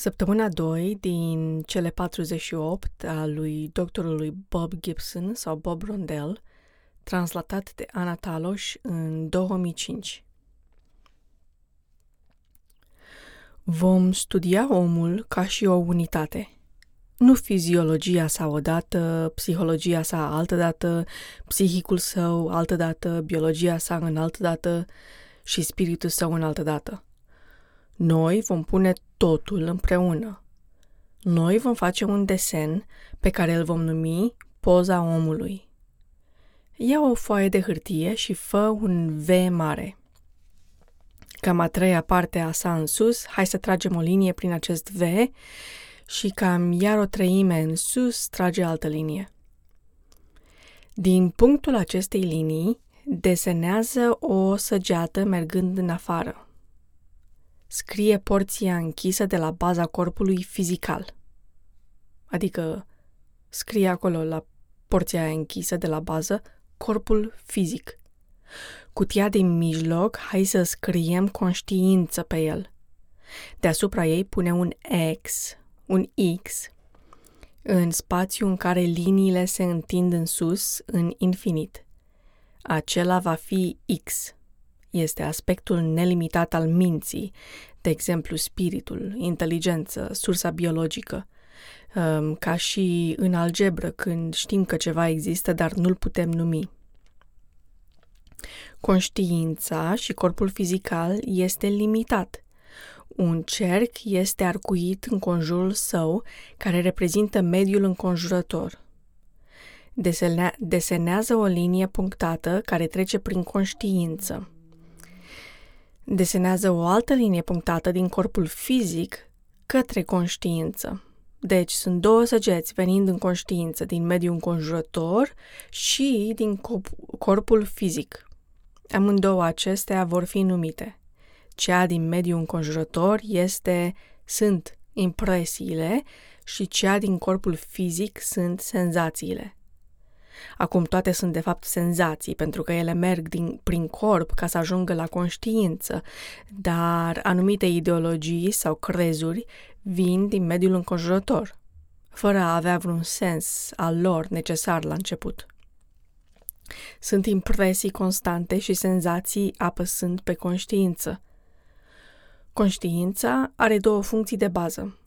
Săptămâna 2 din cele 48 a lui doctorului Bob Gibson sau Bob Rondell, translatat de Ana Taloș în 2005. Vom studia omul ca și o unitate. Nu fiziologia sa odată, psihologia sa altădată, psihicul său altădată, biologia sa în altădată și spiritul său în altădată. Noi vom pune totul împreună. Noi vom face un desen pe care îl vom numi poza omului. Ia o foaie de hârtie și fă un V mare. Cam a treia parte a sa în sus, hai să tragem o linie prin acest V și cam iar o treime în sus, trage altă linie. Din punctul acestei linii, desenează o săgeată mergând în afară scrie porția închisă de la baza corpului fizical. Adică scrie acolo la porția închisă de la bază corpul fizic. Cutia din mijloc, hai să scriem conștiință pe el. Deasupra ei pune un X, un X, în spațiu în care liniile se întind în sus, în infinit. Acela va fi X este aspectul nelimitat al minții, de exemplu spiritul, inteligență, sursa biologică, um, ca și în algebră când știm că ceva există, dar nu-l putem numi. Conștiința și corpul fizical este limitat. Un cerc este arcuit în conjurul său, care reprezintă mediul înconjurător. desenează o linie punctată care trece prin conștiință desenează o altă linie punctată din corpul fizic către conștiință. Deci sunt două săgeți venind în conștiință din mediul înconjurător și din corpul fizic. Amândouă acestea vor fi numite. Cea din mediul înconjurător este, sunt impresiile și cea din corpul fizic sunt senzațiile. Acum toate sunt de fapt senzații, pentru că ele merg din, prin corp ca să ajungă la conștiință, dar anumite ideologii sau crezuri vin din mediul înconjurător, fără a avea vreun sens al lor necesar la început. Sunt impresii constante și senzații apăsând pe conștiință. Conștiința are două funcții de bază.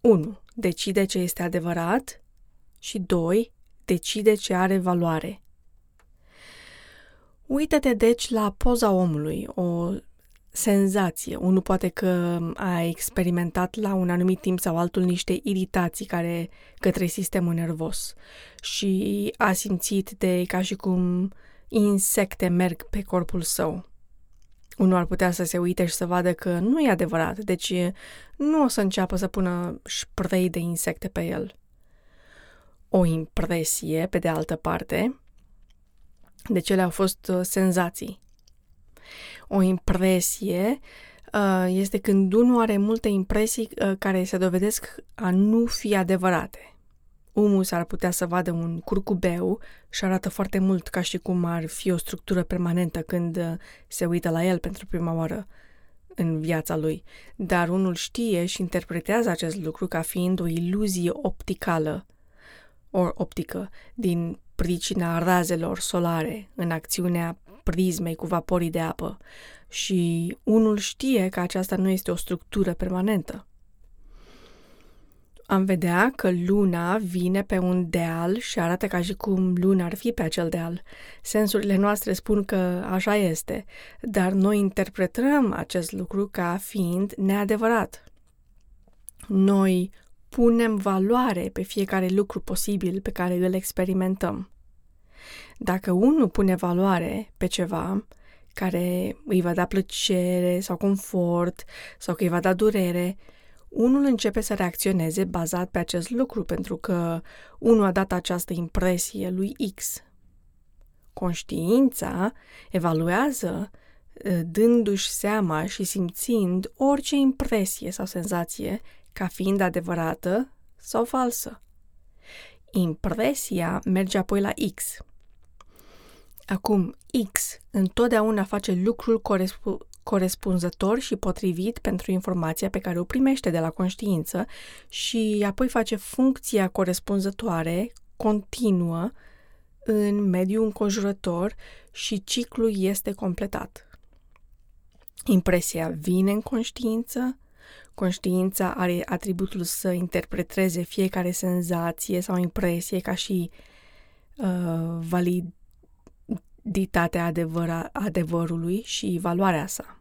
1. Decide ce este adevărat și 2 decide ce are valoare. Uită-te deci la poza omului, o senzație. Unul poate că a experimentat la un anumit timp sau altul niște iritații care către sistemul nervos și a simțit de ca și cum insecte merg pe corpul său. Unul ar putea să se uite și să vadă că nu e adevărat, deci nu o să înceapă să pună spray de insecte pe el o impresie, pe de altă parte, de cele au fost uh, senzații. O impresie uh, este când unul are multe impresii uh, care se dovedesc a nu fi adevărate. Umus ar putea să vadă un curcubeu și arată foarte mult ca și cum ar fi o structură permanentă când se uită la el pentru prima oară în viața lui, dar unul știe și interpretează acest lucru ca fiind o iluzie opticală ori optică din pricina razelor solare în acțiunea prismei cu vaporii de apă și unul știe că aceasta nu este o structură permanentă. Am vedea că luna vine pe un deal și arată ca și cum luna ar fi pe acel deal. Sensurile noastre spun că așa este, dar noi interpretăm acest lucru ca fiind neadevărat. Noi punem valoare pe fiecare lucru posibil pe care îl experimentăm. Dacă unul pune valoare pe ceva care îi va da plăcere sau confort sau că îi va da durere, unul începe să reacționeze bazat pe acest lucru pentru că unul a dat această impresie lui X. Conștiința evaluează ă, dându-și seama și simțind orice impresie sau senzație ca fiind adevărată sau falsă. Impresia merge apoi la X. Acum, X întotdeauna face lucrul coresp- corespunzător și potrivit pentru informația pe care o primește de la conștiință și apoi face funcția corespunzătoare, continuă, în mediul înconjurător și ciclul este completat. Impresia vine în conștiință, conștiința are atributul să interpreteze fiecare senzație sau impresie ca și uh, validitatea adevăra, adevărului și valoarea sa.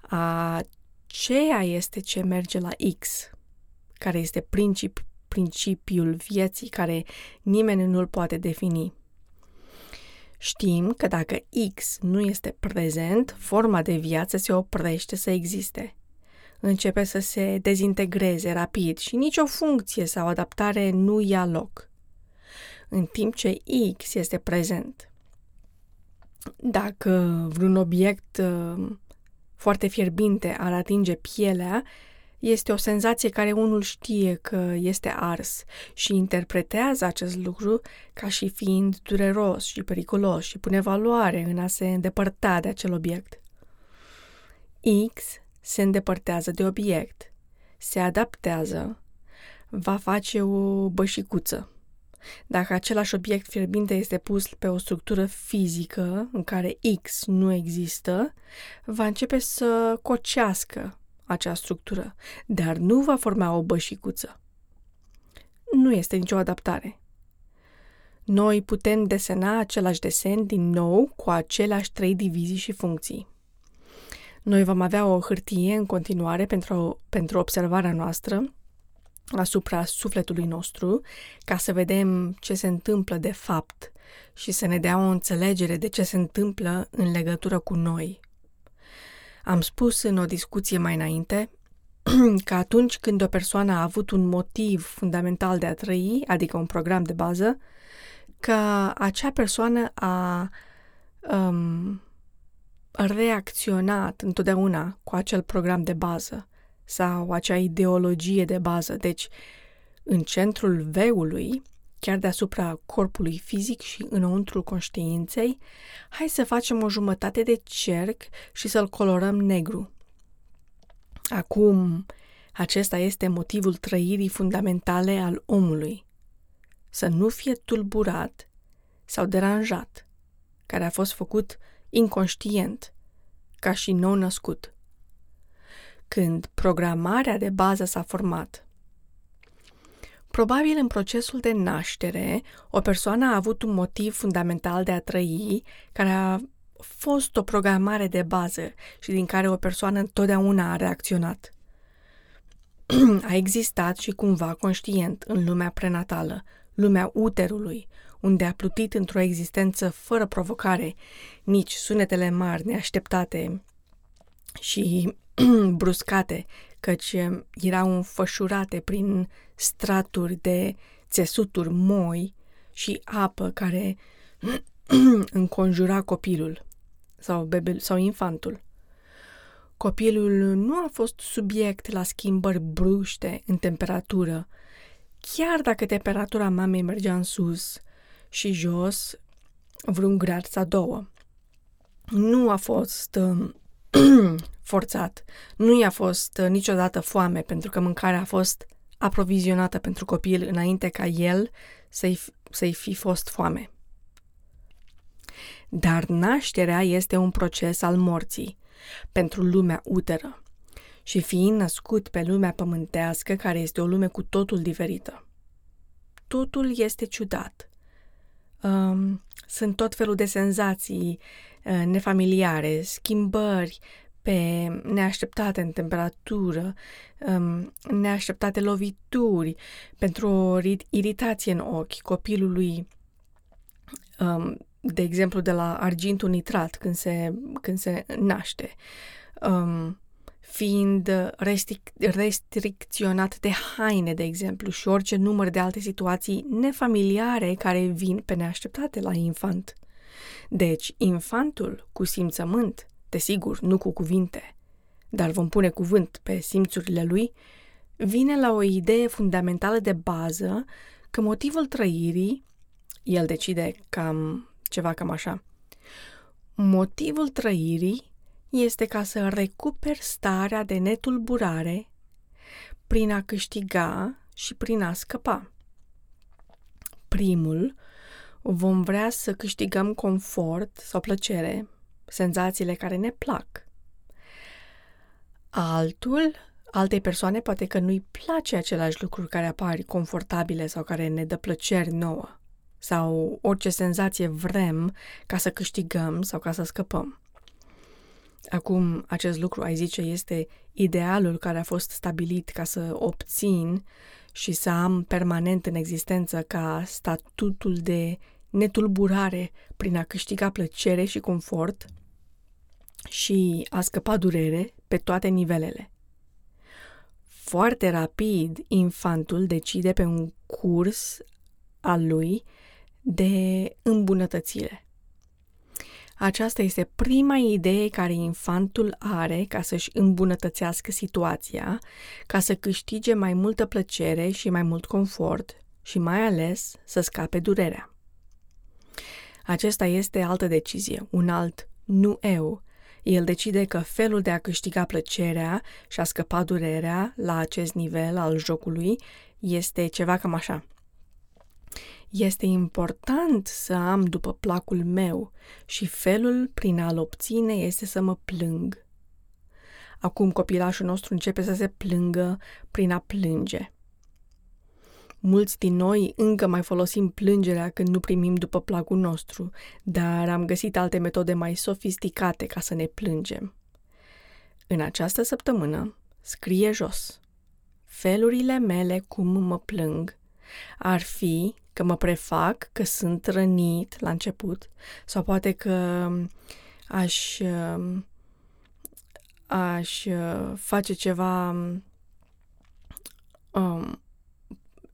Aceea este ce merge la X, care este principi, principiul vieții care nimeni nu-l poate defini. Știm că dacă X nu este prezent, forma de viață se oprește să existe. Începe să se dezintegreze rapid și nicio funcție sau adaptare nu ia loc. În timp ce X este prezent. Dacă vreun obiect uh, foarte fierbinte ar atinge pielea, este o senzație care unul știe că este ars și interpretează acest lucru ca și fiind dureros și periculos și pune valoare în a se îndepărta de acel obiect. X se îndepărtează de obiect, se adaptează, va face o bășicuță. Dacă același obiect fierbinte este pus pe o structură fizică în care X nu există, va începe să cocească acea structură, dar nu va forma o bășicuță. Nu este nicio adaptare. Noi putem desena același desen din nou cu aceleași trei divizii și funcții. Noi vom avea o hârtie în continuare pentru, pentru observarea noastră asupra sufletului nostru, ca să vedem ce se întâmplă de fapt și să ne dea o înțelegere de ce se întâmplă în legătură cu noi. Am spus în o discuție mai înainte că atunci când o persoană a avut un motiv fundamental de a trăi, adică un program de bază, că acea persoană a um, reacționat întotdeauna cu acel program de bază sau acea ideologie de bază. Deci, în centrul veului, chiar deasupra corpului fizic și înăuntrul conștiinței, hai să facem o jumătate de cerc și să-l colorăm negru. Acum, acesta este motivul trăirii fundamentale al omului. Să nu fie tulburat sau deranjat, care a fost făcut inconștient, ca și nou născut. Când programarea de bază s-a format, Probabil în procesul de naștere, o persoană a avut un motiv fundamental de a trăi, care a fost o programare de bază și din care o persoană întotdeauna a reacționat. a existat și cumva conștient în lumea prenatală, lumea uterului, unde a plutit într-o existență fără provocare, nici sunetele mari neașteptate și bruscate, căci erau înfășurate prin straturi de țesuturi moi și apă care înconjura copilul sau, bebe, sau infantul. Copilul nu a fost subiect la schimbări bruște în temperatură, chiar dacă temperatura mamei mergea în sus și jos vreun grad sau două. Nu a fost uh, forțat. Nu i-a fost uh, niciodată foame pentru că mâncarea a fost aprovizionată pentru copil înainte ca el să-i, să-i fi fost foame. Dar nașterea este un proces al morții pentru lumea uteră și fiind născut pe lumea pământească, care este o lume cu totul diferită. Totul este ciudat. Um, sunt tot felul de senzații uh, nefamiliare, schimbări pe neașteptate în temperatură, um, neașteptate lovituri, pentru o iritație în ochi copilului, um, de exemplu, de la argintul nitrat când se, când se naște, um, fiind restric- restricționat de haine, de exemplu, și orice număr de alte situații nefamiliare care vin pe neașteptate la infant. Deci, infantul cu simțământ desigur, nu cu cuvinte, dar vom pune cuvânt pe simțurile lui, vine la o idee fundamentală de bază că motivul trăirii, el decide cam ceva cam așa, motivul trăirii este ca să recuperi starea de netulburare prin a câștiga și prin a scăpa. Primul, vom vrea să câștigăm confort sau plăcere, senzațiile care ne plac. Altul, altei persoane poate că nu-i place același lucruri care apar confortabile sau care ne dă plăceri nouă sau orice senzație vrem ca să câștigăm sau ca să scăpăm. Acum, acest lucru, ai zice, este idealul care a fost stabilit ca să obțin și să am permanent în existență ca statutul de netulburare prin a câștiga plăcere și confort și a scăpa durere pe toate nivelele. Foarte rapid, infantul decide pe un curs al lui de îmbunătățire. Aceasta este prima idee care infantul are ca să-și îmbunătățească situația, ca să câștige mai multă plăcere și mai mult confort și mai ales să scape durerea. Acesta este altă decizie, un alt nu eu. El decide că felul de a câștiga plăcerea și a scăpa durerea la acest nivel al jocului este ceva cam așa – este important să am după placul meu și felul prin a-l obține este să mă plâng. Acum copilașul nostru începe să se plângă prin a plânge. Mulți din noi încă mai folosim plângerea când nu primim după placul nostru, dar am găsit alte metode mai sofisticate ca să ne plângem. În această săptămână, scrie jos. Felurile mele cum mă plâng ar fi că mă prefac că sunt rănit la început sau poate că aș, aș face ceva um,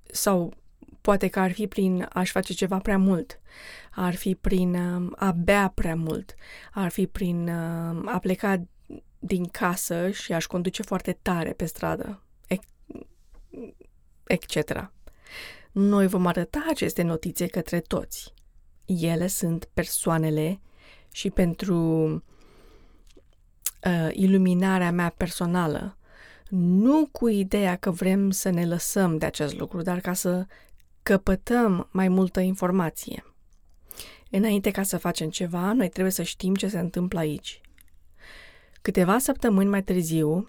sau poate că ar fi prin aș face ceva prea mult, ar fi prin um, a bea prea mult, ar fi prin um, a pleca din casă și aș conduce foarte tare pe stradă, etc. Noi vom arăta aceste notițe către toți. Ele sunt persoanele și pentru uh, iluminarea mea personală, nu cu ideea că vrem să ne lăsăm de acest lucru, dar ca să căpătăm mai multă informație. Înainte ca să facem ceva, noi trebuie să știm ce se întâmplă aici. Câteva săptămâni mai târziu,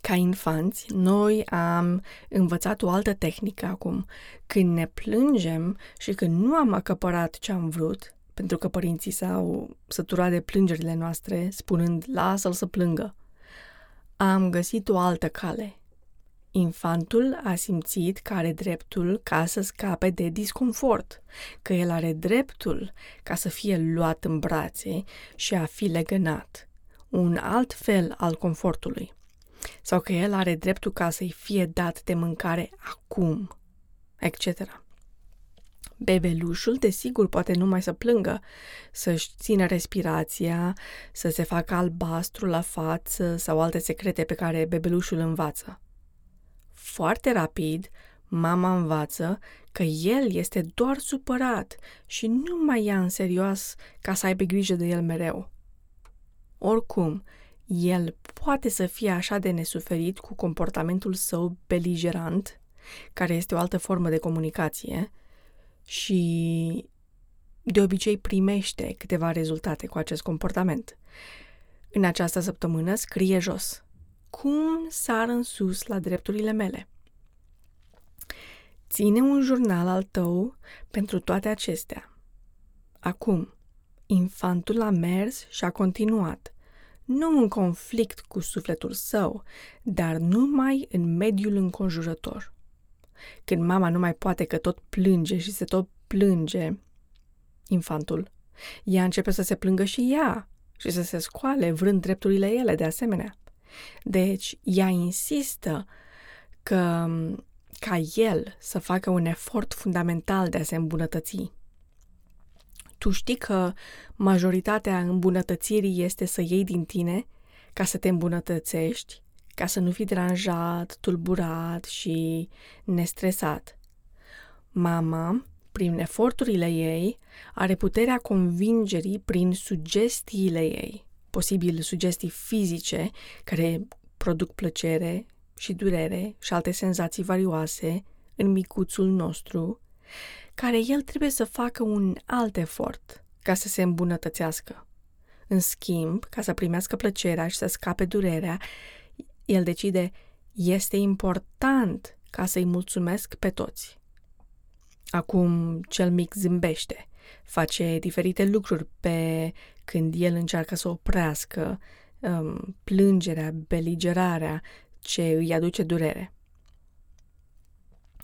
ca infanți, noi am învățat o altă tehnică acum. Când ne plângem și când nu am acăpărat ce am vrut, pentru că părinții s-au săturat de plângerile noastre, spunând, lasă-l să plângă, am găsit o altă cale. Infantul a simțit că are dreptul ca să scape de disconfort, că el are dreptul ca să fie luat în brațe și a fi legănat. Un alt fel al confortului sau că el are dreptul ca să-i fie dat de mâncare acum, etc. Bebelușul, desigur, poate numai să plângă, să-și țină respirația, să se facă albastru la față sau alte secrete pe care bebelușul învață. Foarte rapid, mama învață că el este doar supărat și nu mai ia în serios ca să aibă grijă de el mereu. Oricum, el poate să fie așa de nesuferit cu comportamentul său beligerant, care este o altă formă de comunicație, și de obicei primește câteva rezultate cu acest comportament. În această săptămână scrie jos. Cum sar în sus la drepturile mele? Ține un jurnal al tău pentru toate acestea. Acum, infantul a mers și a continuat – nu în conflict cu sufletul său, dar numai în mediul înconjurător. Când mama nu mai poate că tot plânge și se tot plânge, infantul, ea începe să se plângă și ea și să se scoale vrând drepturile ele de asemenea. Deci, ea insistă că ca el să facă un efort fundamental de a se îmbunătăți. Tu știi că majoritatea îmbunătățirii este să iei din tine ca să te îmbunătățești, ca să nu fii deranjat, tulburat și nestresat. Mama, prin eforturile ei, are puterea convingerii prin sugestiile ei. posibil sugestii fizice care produc plăcere și durere și alte senzații varioase în micuțul nostru, care el trebuie să facă un alt efort ca să se îmbunătățească. În schimb, ca să primească plăcerea și să scape durerea, el decide, este important ca să-i mulțumesc pe toți. Acum cel mic zâmbește, face diferite lucruri pe când el încearcă să oprească um, plângerea, beligerarea ce îi aduce durere.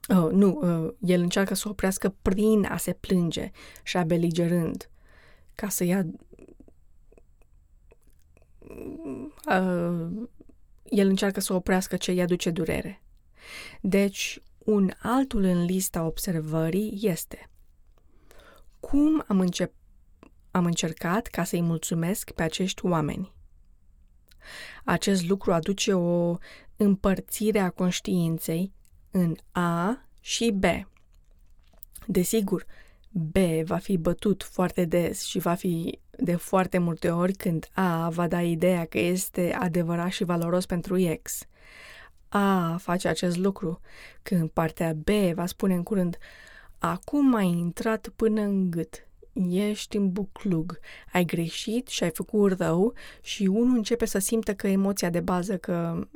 Oh, nu, uh, el încearcă să oprească prin a se plânge și a beligerând, ca să ia uh, el încearcă să oprească ce îi aduce durere. Deci, un altul în lista observării este cum am, încep- am încercat ca să-i mulțumesc pe acești oameni. Acest lucru aduce o împărțire a conștiinței în A și B. Desigur, B va fi bătut foarte des și va fi de foarte multe ori când A va da ideea că este adevărat și valoros pentru X. A face acest lucru, când partea B va spune în curând Acum ai intrat până în gât, ești în buclug, ai greșit și ai făcut rău și unul începe să simtă că emoția de bază că mm,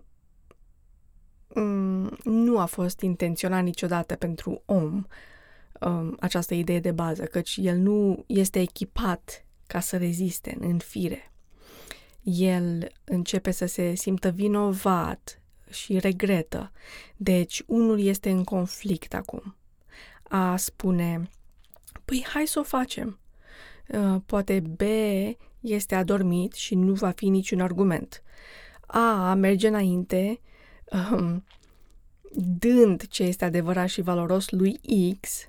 nu a fost intenționat niciodată pentru om um, această idee de bază, căci el nu este echipat ca să reziste în fire. El începe să se simtă vinovat și regretă. Deci, unul este în conflict acum. A spune, păi hai să o facem. Uh, poate B este adormit și nu va fi niciun argument. A merge înainte, um, dând ce este adevărat și valoros lui X,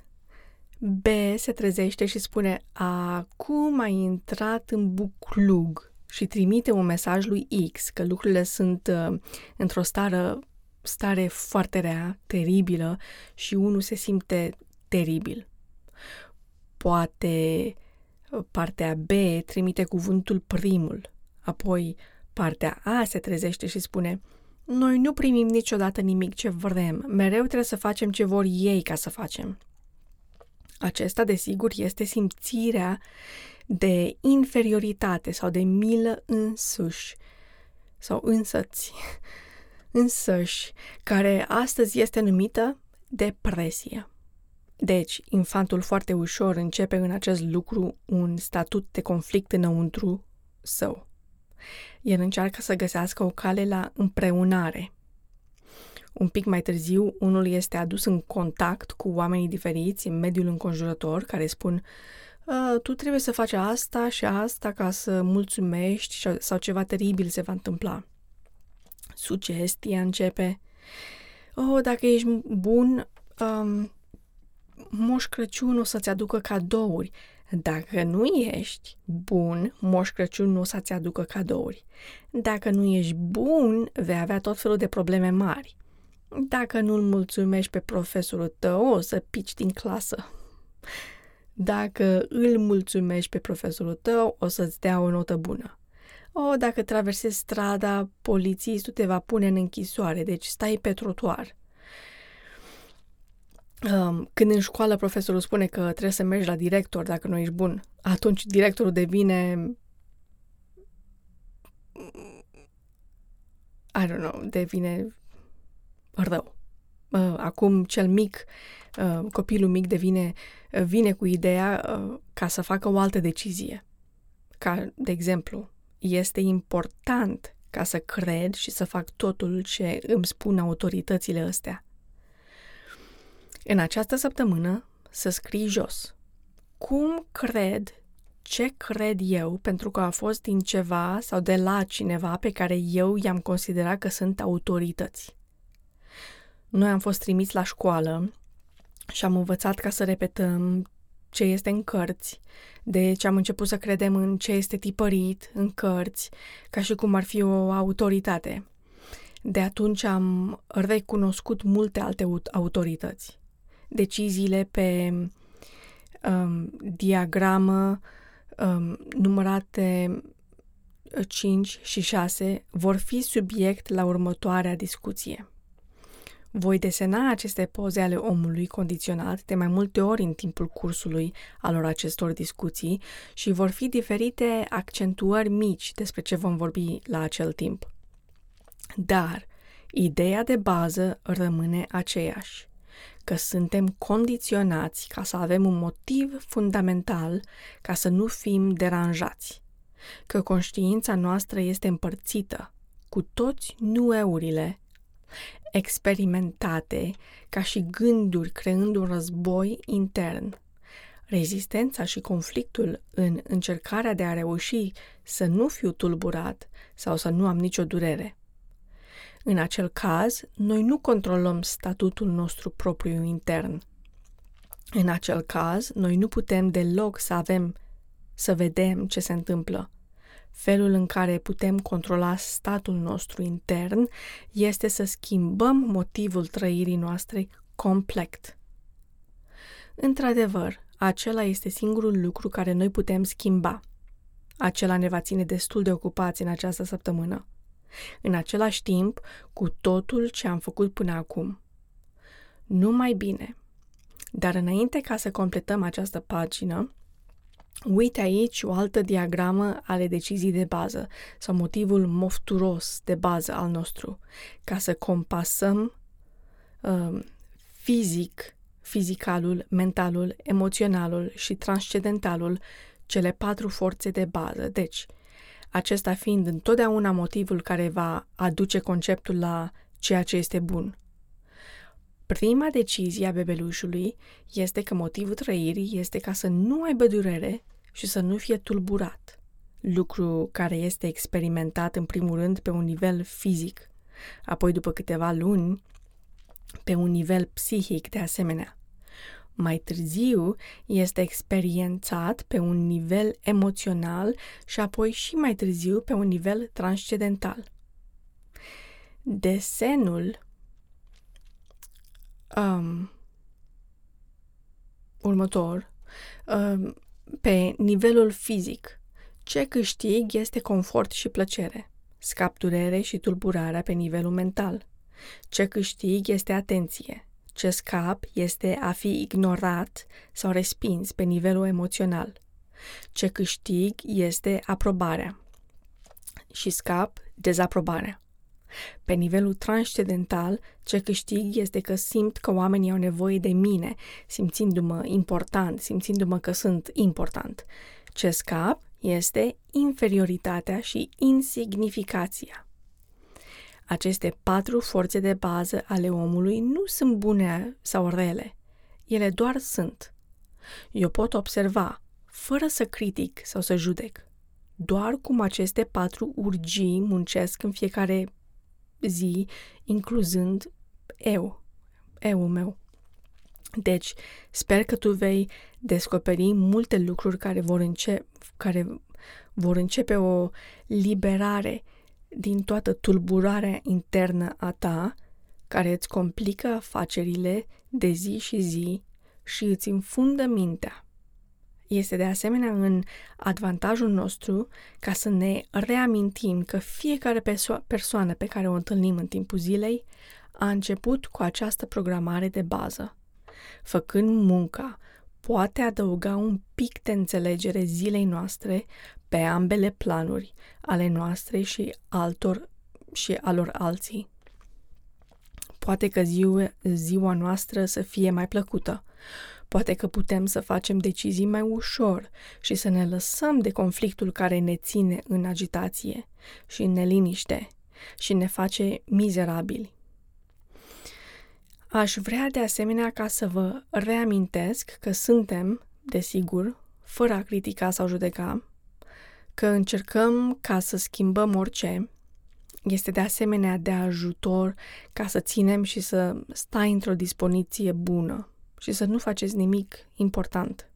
B se trezește și spune acum ai intrat în buclug și trimite un mesaj lui X că lucrurile sunt uh, într-o stare, stare foarte rea, teribilă și unul se simte teribil. Poate uh, partea B trimite cuvântul primul, apoi partea A se trezește și spune noi nu primim niciodată nimic ce vrem, mereu trebuie să facem ce vor ei ca să facem. Acesta, desigur, este simțirea de inferioritate sau de milă însuși sau însăți, însăși, care astăzi este numită depresie. Deci, infantul foarte ușor începe în acest lucru un statut de conflict înăuntru său. El încearcă să găsească o cale la împreunare. Un pic mai târziu, unul este adus în contact cu oamenii diferiți în mediul înconjurător care spun tu trebuie să faci asta și asta ca să mulțumești sau ceva teribil se va întâmpla. Sugestia începe. Oh, dacă ești bun, um, Moș Crăciun o să-ți aducă cadouri. Dacă nu ești bun, Moș Crăciun nu o să-ți aducă cadouri. Dacă nu ești bun, vei avea tot felul de probleme mari. Dacă nu-l mulțumești pe profesorul tău, o să pici din clasă. Dacă îl mulțumești pe profesorul tău, o să-ți dea o notă bună. O, dacă traversezi strada, polițistul te va pune în închisoare, deci stai pe trotuar. Um, când în școală profesorul spune că trebuie să mergi la director dacă nu ești bun, atunci directorul devine I don't know, devine rău. Uh, acum cel mic, uh, copilul mic devine, uh, vine cu ideea ca să facă o altă decizie. Ca, de exemplu, este important ca să cred și să fac totul ce îmi spun autoritățile astea. În această săptămână să scrii jos. Cum cred ce cred eu pentru că a fost din ceva sau de la cineva pe care eu i-am considerat că sunt autorități. Noi am fost trimiți la școală și am învățat ca să repetăm ce este în cărți, deci am început să credem în ce este tipărit în cărți, ca și cum ar fi o autoritate. De atunci am recunoscut multe alte autorități. Deciziile pe um, diagramă um, numărate 5 și 6 vor fi subiect la următoarea discuție. Voi desena aceste poze ale omului condiționat de mai multe ori în timpul cursului alor acestor discuții și vor fi diferite accentuări mici despre ce vom vorbi la acel timp. Dar ideea de bază rămâne aceeași că suntem condiționați ca să avem un motiv fundamental ca să nu fim deranjați, că conștiința noastră este împărțită cu toți nueurile experimentate ca și gânduri creând un război intern. Rezistența și conflictul în încercarea de a reuși să nu fiu tulburat sau să nu am nicio durere. În acel caz, noi nu controlăm statutul nostru propriu intern. În acel caz, noi nu putem deloc să avem, să vedem ce se întâmplă. Felul în care putem controla statul nostru intern este să schimbăm motivul trăirii noastre complet. Într-adevăr, acela este singurul lucru care noi putem schimba. Acela ne va ține destul de ocupați în această săptămână. În același timp, cu totul ce am făcut până acum. Nu mai bine. Dar înainte ca să completăm această pagină, Uite aici o altă diagramă ale decizii de bază sau motivul mofturos de bază al nostru, ca să compasăm uh, fizic, fizicalul, mentalul, emoționalul și transcendentalul, cele patru forțe de bază. Deci, acesta fiind întotdeauna motivul care va aduce conceptul la ceea ce este bun. Prima decizie a bebelușului este că motivul trăirii este ca să nu aibă durere și să nu fie tulburat, lucru care este experimentat în primul rând pe un nivel fizic, apoi după câteva luni pe un nivel psihic de asemenea. Mai târziu este experiențat pe un nivel emoțional și apoi și mai târziu pe un nivel transcendental. Desenul um, următor um, pe nivelul fizic. Ce câștig este confort și plăcere, scap durere și tulburarea pe nivelul mental. Ce câștig este atenție, ce scap este a fi ignorat sau respins pe nivelul emoțional. Ce câștig este aprobarea și scap dezaprobarea. Pe nivelul transcendental, ce câștig este că simt că oamenii au nevoie de mine, simțindu-mă important, simțindu-mă că sunt important. Ce scap este inferioritatea și insignificația. Aceste patru forțe de bază ale omului nu sunt bune sau rele. Ele doar sunt. Eu pot observa, fără să critic sau să judec, doar cum aceste patru urgii muncesc în fiecare zi, incluzând eu, eu meu. Deci, sper că tu vei descoperi multe lucruri care vor, începe, care vor începe o liberare din toată tulburarea internă a ta, care îți complică afacerile de zi și zi și îți infundă mintea. Este de asemenea în avantajul nostru ca să ne reamintim că fiecare perso- persoană pe care o întâlnim în timpul zilei a început cu această programare de bază. Făcând munca, poate adăuga un pic de înțelegere zilei noastre pe ambele planuri, ale noastre și altor și alor alții. Poate că ziua, ziua noastră să fie mai plăcută. Poate că putem să facem decizii mai ușor și să ne lăsăm de conflictul care ne ține în agitație și în neliniște și ne face mizerabili. Aș vrea de asemenea ca să vă reamintesc că suntem, desigur, fără a critica sau judeca, că încercăm ca să schimbăm orice, este de asemenea de ajutor ca să ținem și să stai într-o dispoziție bună și să nu faceți nimic important.